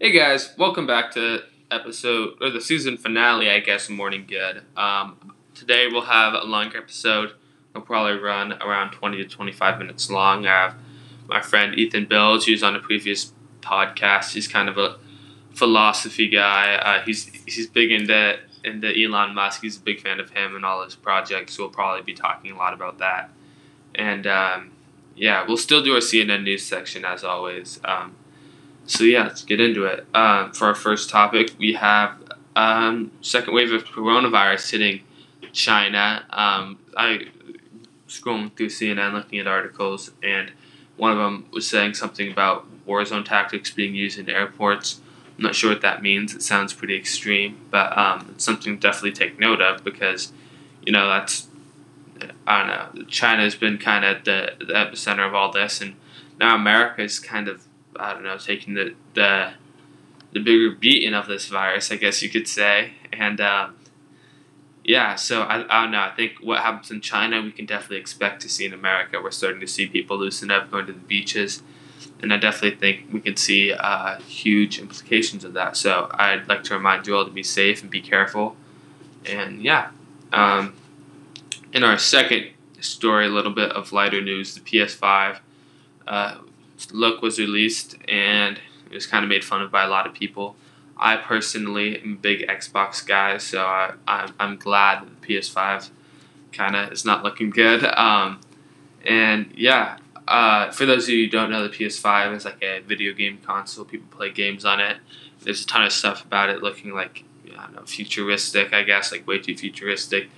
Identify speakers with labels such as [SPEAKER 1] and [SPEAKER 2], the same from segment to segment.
[SPEAKER 1] Hey guys, welcome back to episode or the season finale, I guess. Morning Good. Um, today we'll have a longer episode. It'll probably run around twenty to twenty-five minutes long. I have my friend Ethan Bills, who's on a previous podcast. He's kind of a philosophy guy. Uh, he's he's big into into Elon Musk. He's a big fan of him and all his projects. We'll probably be talking a lot about that. And um, yeah, we'll still do our CNN news section as always. Um, so yeah, let's get into it. Um, for our first topic, we have um, second wave of coronavirus hitting China. Um, I scrolling through CNN, looking at articles, and one of them was saying something about war zone tactics being used in airports. I'm not sure what that means. It sounds pretty extreme, but um, it's something to definitely take note of because, you know, that's I don't know. China has been kind of the, the epicenter of all this, and now America is kind of I don't know taking the the the bigger beating of this virus, I guess you could say, and um, yeah. So I, I don't know. I think what happens in China, we can definitely expect to see in America. We're starting to see people loosen up, going to the beaches, and I definitely think we can see uh, huge implications of that. So I'd like to remind you all to be safe and be careful, and yeah. Um, in our second story, a little bit of lighter news, the PS5 uh, look was released and it was kind of made fun of by a lot of people. I personally am a big Xbox guy, so I, I'm, I'm glad that the PS5 kind of is not looking good. Um, and yeah, uh, for those of you who don't know, the PS5 is like a video game console. People play games on it. There's a ton of stuff about it looking like, I don't know, futuristic, I guess, like way too futuristic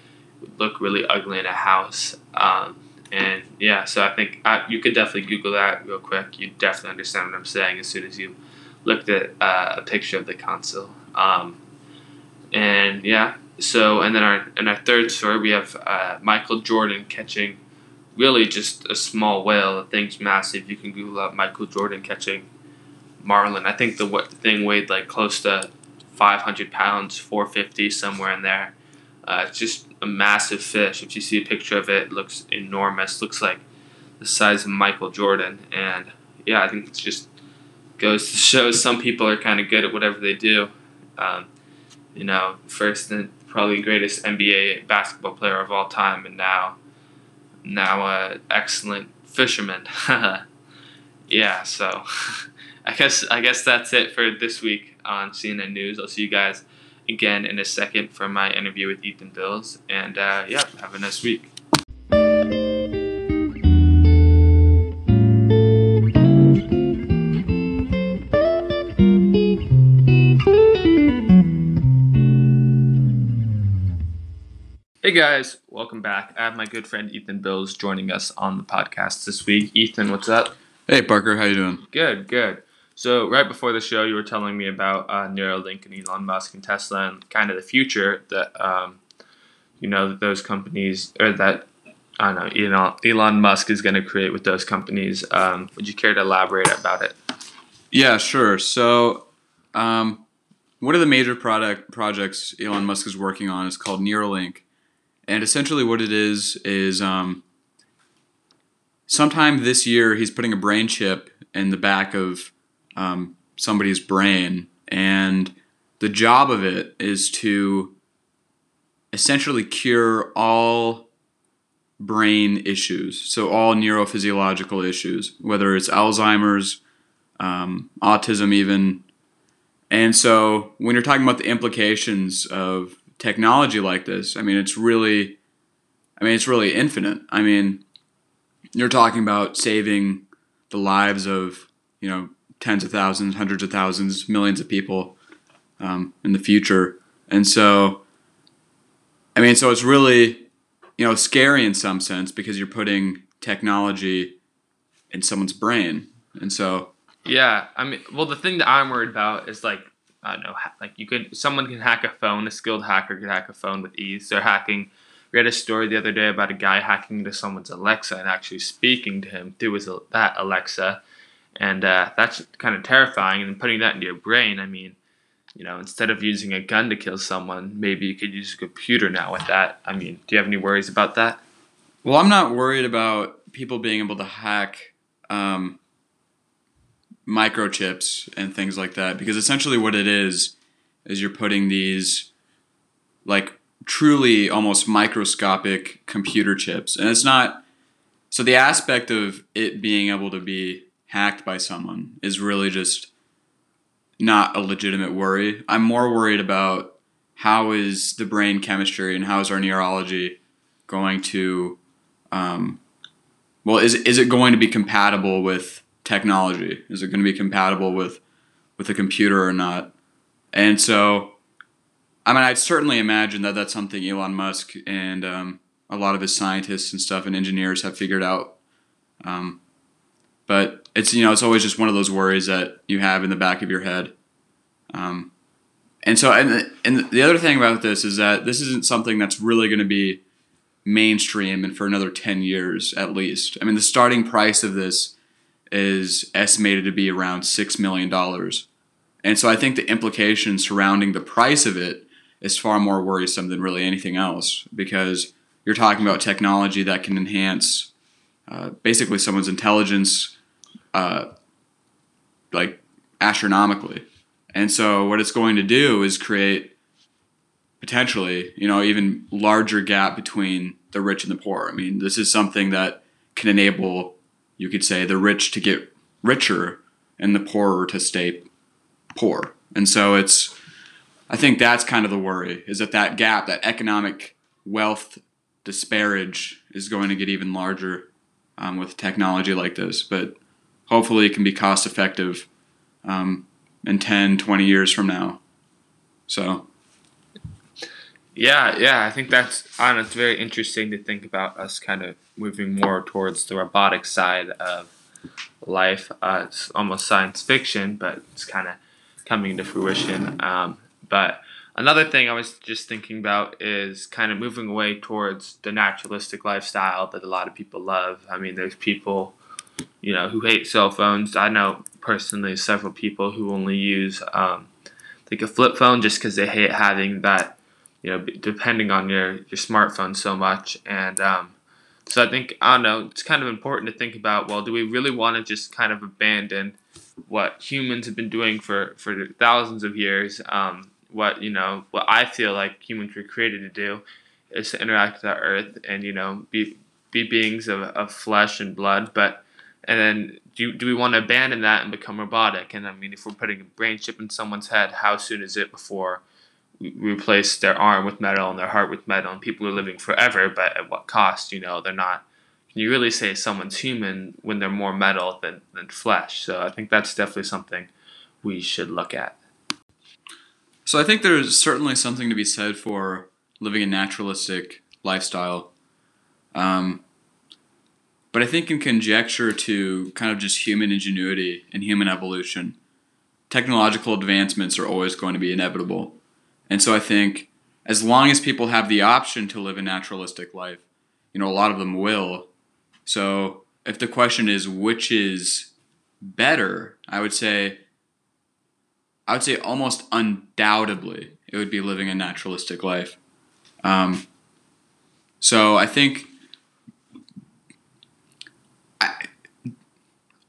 [SPEAKER 1] would look really ugly in a house. Um, and yeah, so I think uh, you could definitely Google that real quick. You definitely understand what I'm saying as soon as you looked at uh, a picture of the console. Um, and yeah, so and then our in our third story we have uh, Michael Jordan catching really just a small whale. The thing's massive. You can Google up Michael Jordan catching marlin. I think the thing weighed like close to 500 pounds, 450 somewhere in there. Uh, just a massive fish. If you see a picture of it, it looks enormous. Looks like the size of Michael Jordan. And yeah, I think it just goes to show some people are kind of good at whatever they do. Um, you know, first and probably greatest NBA basketball player of all time, and now now a excellent fisherman. yeah, so I guess I guess that's it for this week on CNN News. I'll see you guys again in a second for my interview with Ethan Bills. And uh, yeah, have a nice week. Hey guys, welcome back. I have my good friend Ethan Bills joining us on the podcast this week. Ethan, what's up?
[SPEAKER 2] Hey Parker, how you doing?
[SPEAKER 1] Good, good. So right before the show, you were telling me about uh, Neuralink and Elon Musk and Tesla and kind of the future that um, you know that those companies or that I don't know Elon, Elon Musk is going to create with those companies. Um, would you care to elaborate about it?
[SPEAKER 2] Yeah, sure. So um, one of the major product projects Elon Musk is working on is called Neuralink, and essentially what it is is um, sometime this year he's putting a brain chip in the back of um, somebody's brain, and the job of it is to essentially cure all brain issues, so all neurophysiological issues, whether it's Alzheimer's, um, autism, even. And so, when you're talking about the implications of technology like this, I mean, it's really, I mean, it's really infinite. I mean, you're talking about saving the lives of, you know, tens of thousands, hundreds of thousands, millions of people um, in the future. And so, I mean, so it's really, you know, scary in some sense because you're putting technology in someone's brain. And so,
[SPEAKER 1] yeah, I mean, well, the thing that I'm worried about is like, I don't know, like you could, someone can hack a phone, a skilled hacker could hack a phone with ease. They're hacking. We had a story the other day about a guy hacking into someone's Alexa and actually speaking to him through his that Alexa and uh, that's kind of terrifying. And putting that into your brain, I mean, you know, instead of using a gun to kill someone, maybe you could use a computer now with that. I mean, do you have any worries about that?
[SPEAKER 2] Well, I'm not worried about people being able to hack um, microchips and things like that because essentially what it is is you're putting these like truly almost microscopic computer chips and it's not so the aspect of it being able to be hacked by someone is really just not a legitimate worry. I'm more worried about how is the brain chemistry and how is our neurology going to um, well is, is it going to be compatible with technology? Is it going to be compatible with with a computer or not? And so i mean i'd certainly imagine that that's something elon musk and um, a lot of his scientists and stuff and engineers have figured out. Um, but it's you know it's always just one of those worries that you have in the back of your head um, and so, and and the other thing about this is that this isn't something that's really going to be mainstream and for another 10 years at least. I mean, the starting price of this is estimated to be around $6 million. And so I think the implications surrounding the price of it is far more worrisome than really anything else because you're talking about technology that can enhance uh, basically someone's intelligence uh, like astronomically. And so what it's going to do is create potentially, you know, even larger gap between the rich and the poor. I mean, this is something that can enable, you could say, the rich to get richer and the poorer to stay poor. And so it's, I think that's kind of the worry is that that gap, that economic wealth disparage is going to get even larger um, with technology like this. But hopefully it can be cost effective um, in 10, 20 years from now. So.
[SPEAKER 1] Yeah, yeah, I think that's on. It's very interesting to think about us kind of moving more towards the robotic side of life. Uh, it's almost science fiction, but it's kind of coming to fruition. Um, but another thing I was just thinking about is kind of moving away towards the naturalistic lifestyle that a lot of people love. I mean, there's people, you know, who hate cell phones. I know personally several people who only use um, like a flip phone just because they hate having that, you know, depending on your your smartphone so much. And um, so I think I don't know. It's kind of important to think about. Well, do we really want to just kind of abandon what humans have been doing for for thousands of years? Um, what you know, what I feel like humans were created to do is to interact with our Earth and you know be be beings of, of flesh and blood, but and then do, do we want to abandon that and become robotic? And I mean, if we're putting a brain chip in someone's head, how soon is it before we replace their arm with metal and their heart with metal? And people are living forever, but at what cost? You know, they're not. Can you really say someone's human when they're more metal than, than flesh? So I think that's definitely something we should look at.
[SPEAKER 2] So I think there's certainly something to be said for living a naturalistic lifestyle. Um, but I think in conjecture to kind of just human ingenuity and human evolution, technological advancements are always going to be inevitable. And so I think as long as people have the option to live a naturalistic life, you know, a lot of them will. So if the question is which is better, I would say I would say almost undoubtedly it would be living a naturalistic life. Um, so I think I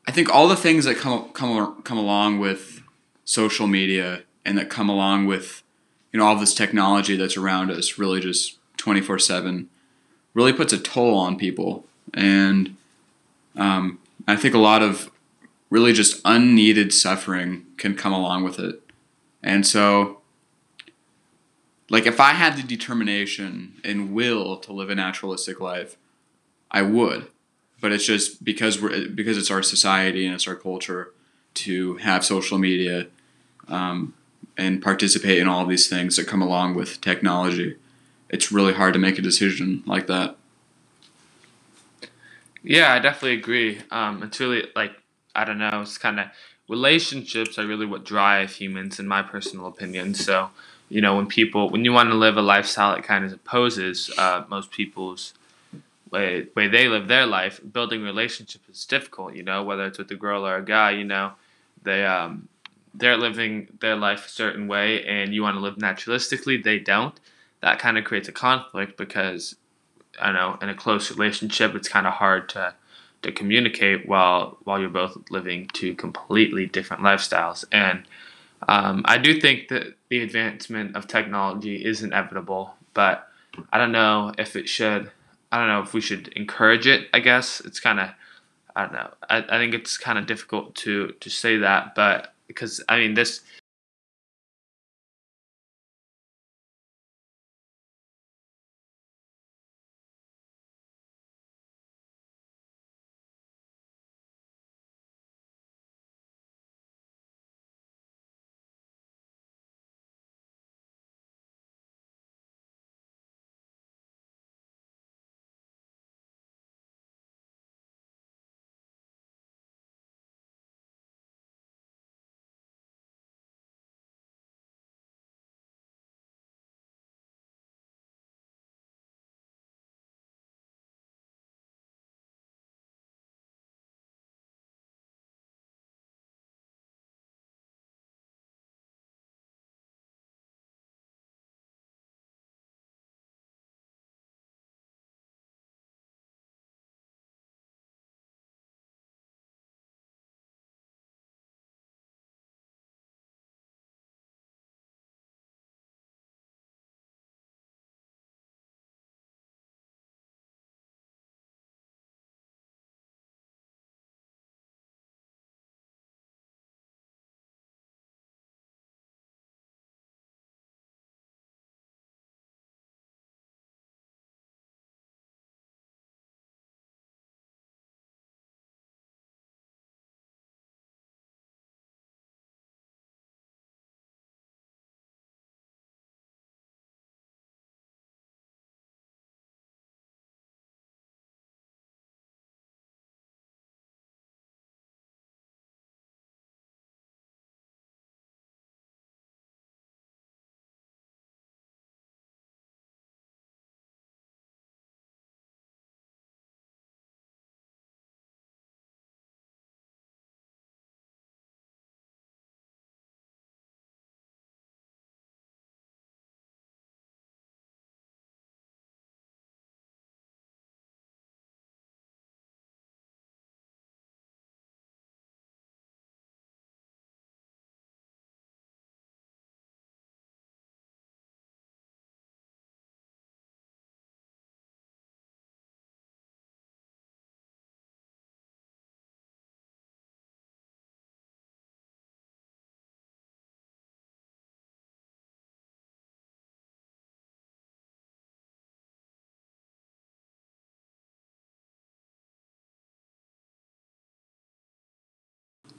[SPEAKER 2] I think all the things that come come come along with social media and that come along with you know all this technology that's around us really just 24/7 really puts a toll on people. And um, I think a lot of really just unneeded suffering can come along with it. And so like if I had the determination and will to live a naturalistic life I would but it's just because we're because it's our society and it's our culture to have social media um, and participate in all these things that come along with technology. It's really hard to make a decision like that.
[SPEAKER 1] Yeah, I definitely agree. Um, it's really like I don't know. It's kind of relationships are really what drive humans, in my personal opinion. So, you know, when people when you want to live a lifestyle that kind of opposes uh, most people's way way they live their life, building relationships is difficult. You know, whether it's with a girl or a guy. You know, they um they're living their life a certain way, and you want to live naturalistically. They don't. That kind of creates a conflict because I know in a close relationship, it's kind of hard to to communicate while while you're both living two completely different lifestyles. And um, I do think that the advancement of technology is inevitable, but I don't know if it should. I don't know if we should encourage it. I guess it's kind of. I don't know. I, I think it's kind of difficult to to say that, but because I mean this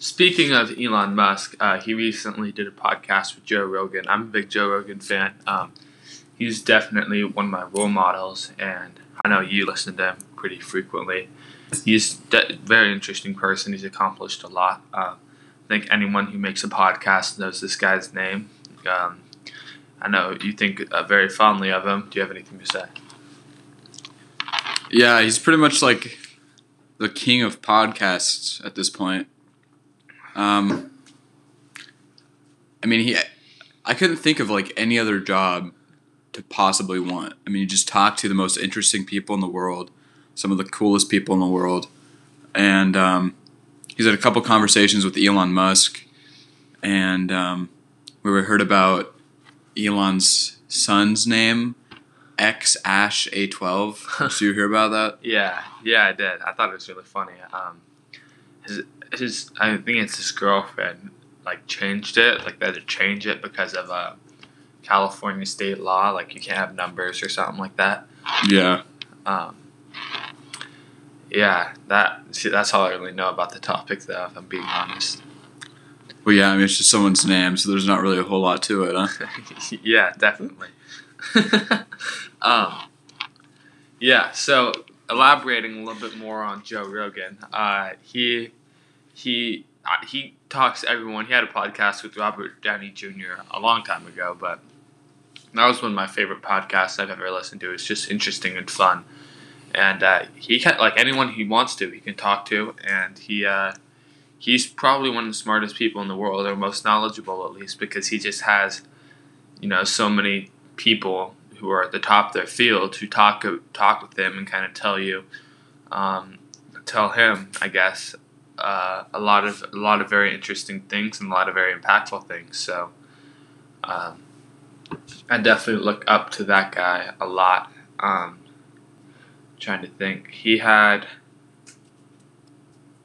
[SPEAKER 1] Speaking of Elon Musk, uh, he recently did a podcast with Joe Rogan. I'm a big Joe Rogan fan. Um, he's definitely one of my role models, and I know you listen to him pretty frequently. He's a very interesting person. He's accomplished a lot. Uh, I think anyone who makes a podcast knows this guy's name. Um, I know you think uh, very fondly of him. Do you have anything to say?
[SPEAKER 2] Yeah, he's pretty much like the king of podcasts at this point. Um, I mean, he. I couldn't think of like any other job to possibly want. I mean, you just talk to the most interesting people in the world, some of the coolest people in the world, and um, he's had a couple conversations with Elon Musk, and um, we heard about Elon's son's name, X Ash A twelve. Did you hear about that?
[SPEAKER 1] Yeah, yeah, I did. I thought it was really funny. Um, his his I think it's his girlfriend like changed it like they had to change it because of uh, California state law like you can't have numbers or something like that.
[SPEAKER 2] Yeah.
[SPEAKER 1] Um, yeah, that see that's all I really know about the topic though. If I'm being honest.
[SPEAKER 2] Well, yeah, I mean it's just someone's name, so there's not really a whole lot to it, huh?
[SPEAKER 1] yeah, definitely. um, yeah, so elaborating a little bit more on Joe Rogan, uh, he he uh, he talks to everyone. He had a podcast with Robert Downey Jr. a long time ago, but that was one of my favorite podcasts I've ever listened to. It's just interesting and fun, and uh, he can like anyone he wants to, he can talk to, and he uh, he's probably one of the smartest people in the world, or most knowledgeable at least, because he just has you know so many people who are at the top of their field who talk talk with them and kind of tell you. Um, tell him, I guess, uh, a lot of a lot of very interesting things and a lot of very impactful things. So, um, I definitely look up to that guy a lot. Um, trying to think, he had.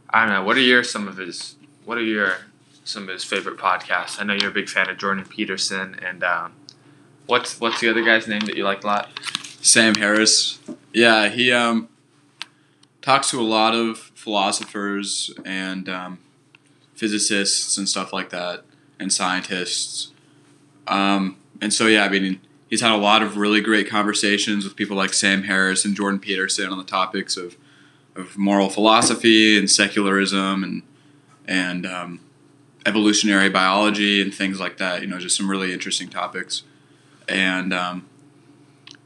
[SPEAKER 1] I don't know. What are your some of his? What are your some of his favorite podcasts? I know you're a big fan of Jordan Peterson, and um, what's what's the other guy's name that you like a lot?
[SPEAKER 2] Sam Harris. Yeah, he um, talks to a lot of philosophers and um, physicists and stuff like that, and scientists. Um, and so, yeah, I mean, he's had a lot of really great conversations with people like Sam Harris and Jordan Peterson on the topics of, of moral philosophy and secularism and and um, evolutionary biology and things like that. You know, just some really interesting topics. And um,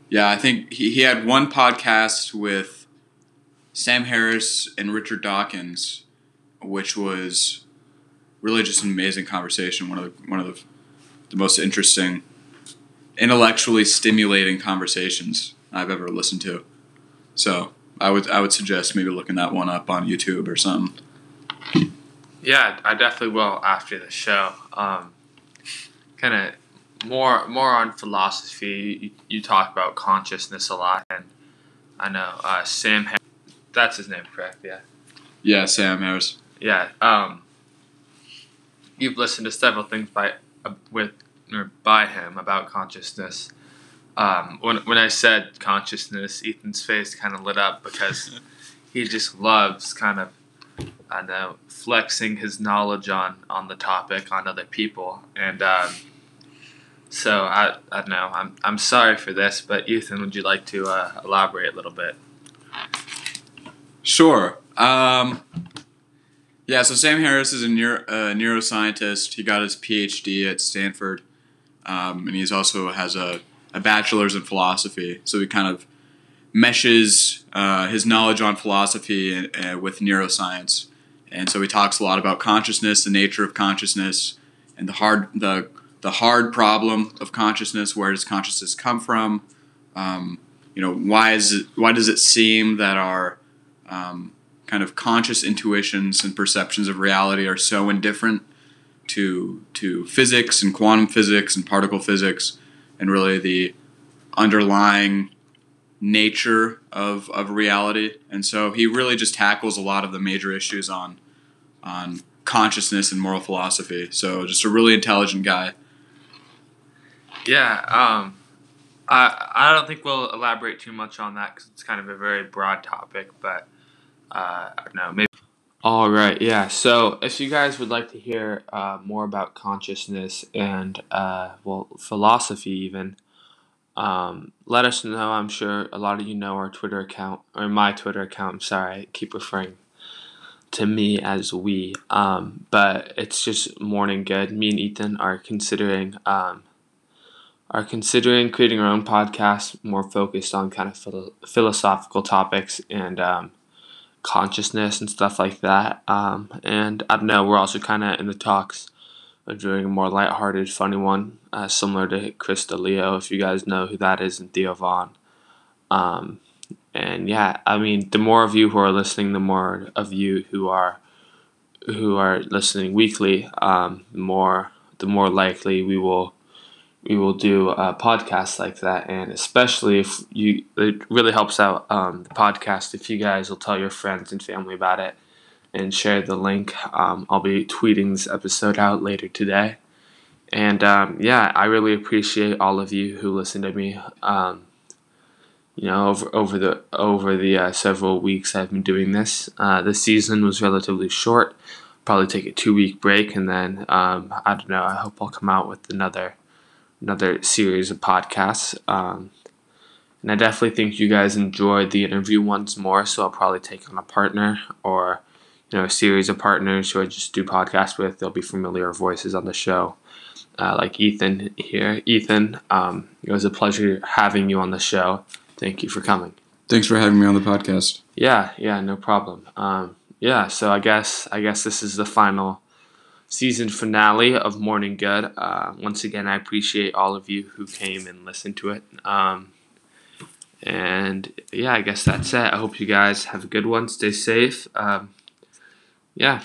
[SPEAKER 2] yeah, I think he, he had one podcast with Sam Harris and Richard Dawkins, which was really just an amazing conversation. One of the one of the, the most interesting, intellectually stimulating conversations I've ever listened to. So I would I would suggest maybe looking that one up on YouTube or something.
[SPEAKER 1] Yeah, I definitely will after the show. Um, kind of more more on philosophy. You, talk about consciousness a lot, and I know uh, Sam. Harris, that's his name, correct? Yeah.
[SPEAKER 2] Yeah, Sam Harris.
[SPEAKER 1] Yeah. Um, you've listened to several things by uh, with or by him about consciousness. Um, when when I said consciousness, Ethan's face kind of lit up because he just loves kind of I know flexing his knowledge on on the topic on other people and. Um, so I, I don't know. I'm, I'm sorry for this, but Ethan, would you like to uh, elaborate a little bit?
[SPEAKER 2] Sure. Um, yeah, so Sam Harris is a neuro, uh, neuroscientist. He got his PhD at Stanford, um, and he's also has a, a bachelor's in philosophy. So he kind of meshes uh, his knowledge on philosophy uh, with neuroscience, and so he talks a lot about consciousness, the nature of consciousness, and the hard the the hard problem of consciousness. Where does consciousness come from? Um, you know, why is it, why does it seem that our um, kind of conscious intuitions and perceptions of reality are so indifferent to to physics and quantum physics and particle physics and really the underlying nature of, of reality. And so he really just tackles a lot of the major issues on on consciousness and moral philosophy. So just a really intelligent guy.
[SPEAKER 1] Yeah, um, I I don't think we'll elaborate too much on that because it's kind of a very broad topic, but uh, know maybe. All right, yeah. So if you guys would like to hear uh, more about consciousness and uh, well philosophy even, um, let us know. I'm sure a lot of you know our Twitter account or my Twitter account. I'm sorry, I keep referring to me as we, um, but it's just morning good. Me and Ethan are considering um, are considering creating our own podcast more focused on kind of philo- philosophical topics and um, consciousness and stuff like that. Um, and I don't know, we're also kind of in the talks of doing a more lighthearted, funny one, uh, similar to Chris D'Elia, if you guys know who that is, and Theo Von. Um, and yeah, I mean, the more of you who are listening, the more of you who are who are listening weekly, um, the more the more likely we will we will do a podcast like that and especially if you it really helps out um, the podcast if you guys will tell your friends and family about it and share the link. Um, i'll be tweeting this episode out later today. And um, yeah i really appreciate all of you who listen to me. Um, you know over, over the over the uh, several weeks i've been doing this. Uh, the season was relatively short probably take a two week break and then um, i don't know i hope i'll come out with another another series of podcasts. Um, and I definitely think you guys enjoyed the interview ones more, so I'll probably take on a partner or you know a series of partners who I just do podcasts with. They'll be familiar voices on the show, uh, like Ethan here. Ethan, um, it was a pleasure having you on the show. Thank you for coming.
[SPEAKER 2] Thanks for having me on the podcast.
[SPEAKER 1] Yeah, yeah, no problem. Um, yeah, so I guess I guess this is the final season finale of Morning Good. Uh, once again, I appreciate all of you who came and listened to it. Um, And yeah, I guess that's it. I hope you guys have a good one. Stay safe. Um, yeah.